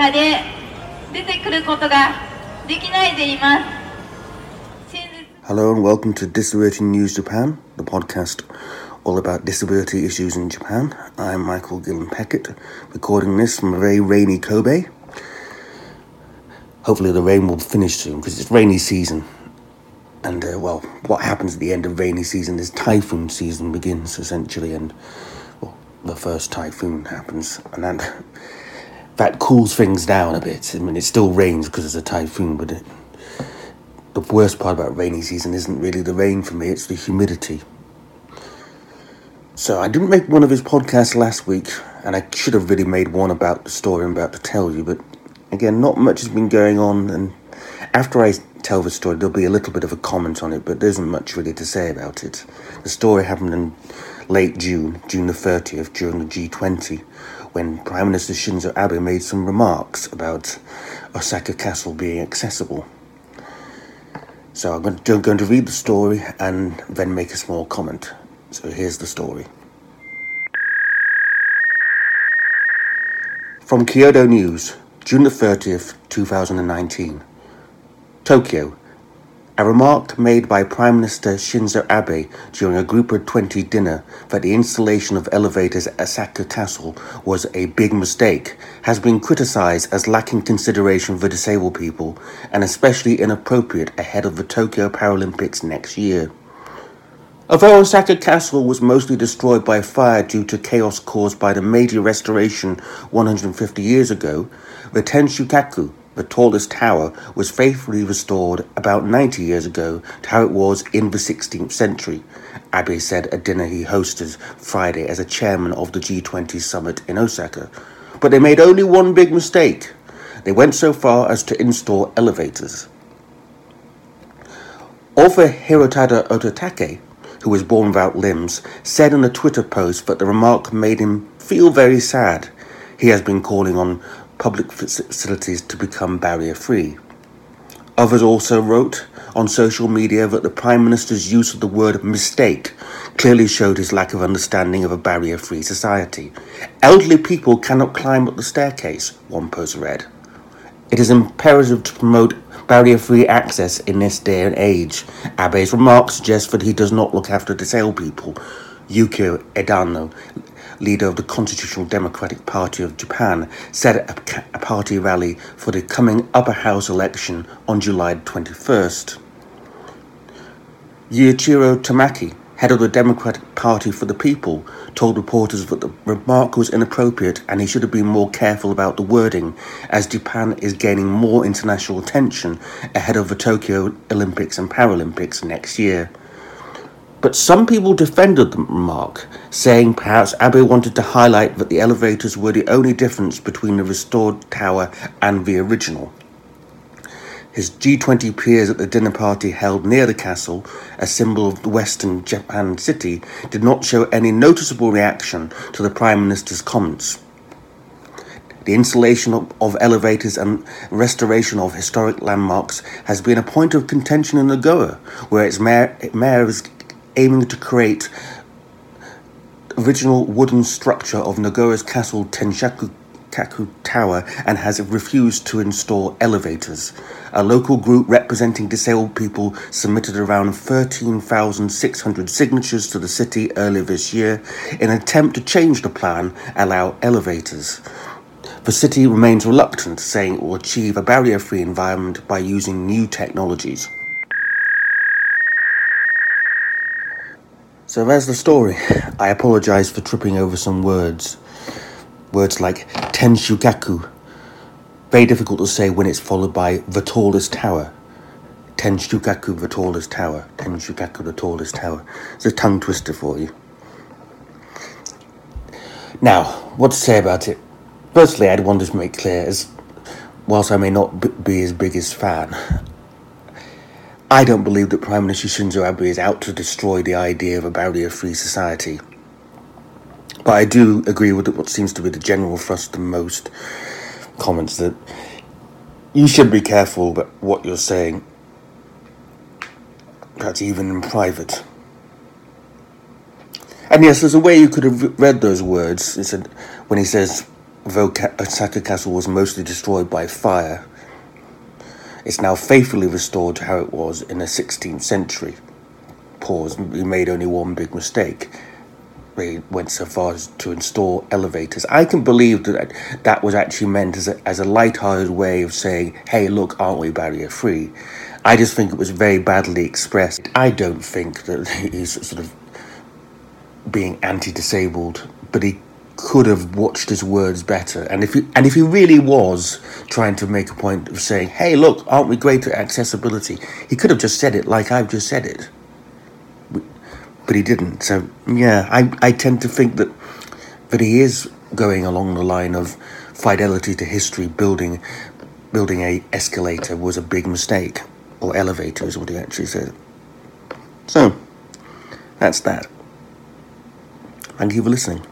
中で出てくることができないでいます。Hello and welcome to Disability News Japan, the podcast all about disability issues in Japan. I'm Michael Gillan Peckitt, recording this from a very rainy Kobe. Hopefully, the rain will finish soon because it's rainy season. And uh, well, what happens at the end of rainy season is typhoon season begins essentially, and well, the first typhoon happens, and then that cools things down a bit. I mean, it still rains because it's a typhoon, but it, the worst part about rainy season isn't really the rain for me, it's the humidity. So I didn't make one of his podcasts last week, and I should have really made one about the story I'm about to tell you, but again, not much has been going on, and after I tell the story, there'll be a little bit of a comment on it, but there isn't much really to say about it. The story happened in late June, June the 30th, during the G20, when Prime Minister Shinzo Abe made some remarks about Osaka Castle being accessible. So I'm going to, read the story and then make a small comment. So here's the story. From Kyodo News, June the 30th, 2019. Tokyo. A remark made by Prime Minister Shinzo Abe during a Group of 20 dinner that the installation of elevators at Osaka Castle was a big mistake has been criticized as lacking consideration for disabled people and especially inappropriate ahead of the Tokyo Paralympics next year. Although Osaka Castle was mostly destroyed by fire due to chaos caused by the Meiji Restoration 150 years ago, the Tenshukaku, the tallest tower, was faithfully restored about 90 years ago to how it was in the 16th century, Abe said at dinner he hosted Friday as a chairman of the G20 summit in Osaka. But they made only one big mistake. They went so far as to install elevators. Author Hirotada Ototake who was born without limbs, said in a Twitter post that the remark made him feel very sad. He has been calling on public facilities to become barrier free. Others also wrote on social media that the Prime Minister's use of the word mistake clearly showed his lack of understanding of a barrier free society. Elderly people cannot climb up the staircase, one post read. It is imperative to promote barrier free access in this day and age. Abe's remarks suggest that he does not look after disabled people. Yukio Edano, leader of the Constitutional Democratic Party of Japan, said at a party rally for the coming upper house election on July 21st. Yuichiro Tamaki, head of the Democratic Party for the People, told reporters that the remark was inappropriate and he should have been more careful about the wording, as Japan is gaining more international attention ahead of the Tokyo Olympics and Paralympics next year. But some people defended the remark, saying perhaps Abe wanted to highlight that the elevators were the only difference between the restored tower and the original. His G20 peers at the dinner party held near the castle, a symbol of the Western Japan city, did not show any noticeable reaction to the Prime Minister's comments. The installation of, elevators and restoration of historic landmarks has been a point of contention in Nagoya, where its mayor, mayor is aiming to create original wooden structure of Nagoya's castle Tenshaku Kaku Tower and has refused to install elevators. A local group representing disabled people submitted around 13,600 signatures to the city earlier this year in an attempt to change the plan, allow elevators. The city remains reluctant, saying it will achieve a barrier free environment by using new technologies. So there's the story. I apologise for tripping over some words. Words like Tenshugaku, very difficult to say when it's followed by the tallest tower. Tenshugaku, the tallest tower. Tenshugaku, the tallest tower. It's a tongue twister for you. Now, what to say about it? Firstly, I'd want to make clear, as whilst I may not be his biggest fan, I don't believe that Prime Minister Shinzo Abe is out to destroy the idea of a barrier-free society. But I do agree with what seems to be the general thrust of most comments that you should be careful about what you're saying, perhaps even in private. And yes, there's a way you could have read those words. He said, when he says though Osaka Castle was mostly destroyed by fire, it's now faithfully restored to how it was in the 16th century. Pause, we made only one big mistake. They went so far as to install elevators. I can believe that that was actually meant as a, as a light-hearted way of saying, hey, look, aren't we barrier free? I just think it was very badly expressed. I don't think that he's sort of being anti-disabled, but he could have watched his words better. And if he, and if he really was trying to make a point of saying, "Hey, look, aren't we great at accessibility?" He could have just said it like I've just said it. But he didn't. So yeah, I I tend to think that that he is going along the line of fidelity to history. Building building a escalator was a big mistake, or elevator is what he actually said. So that's that. Thank you for listening.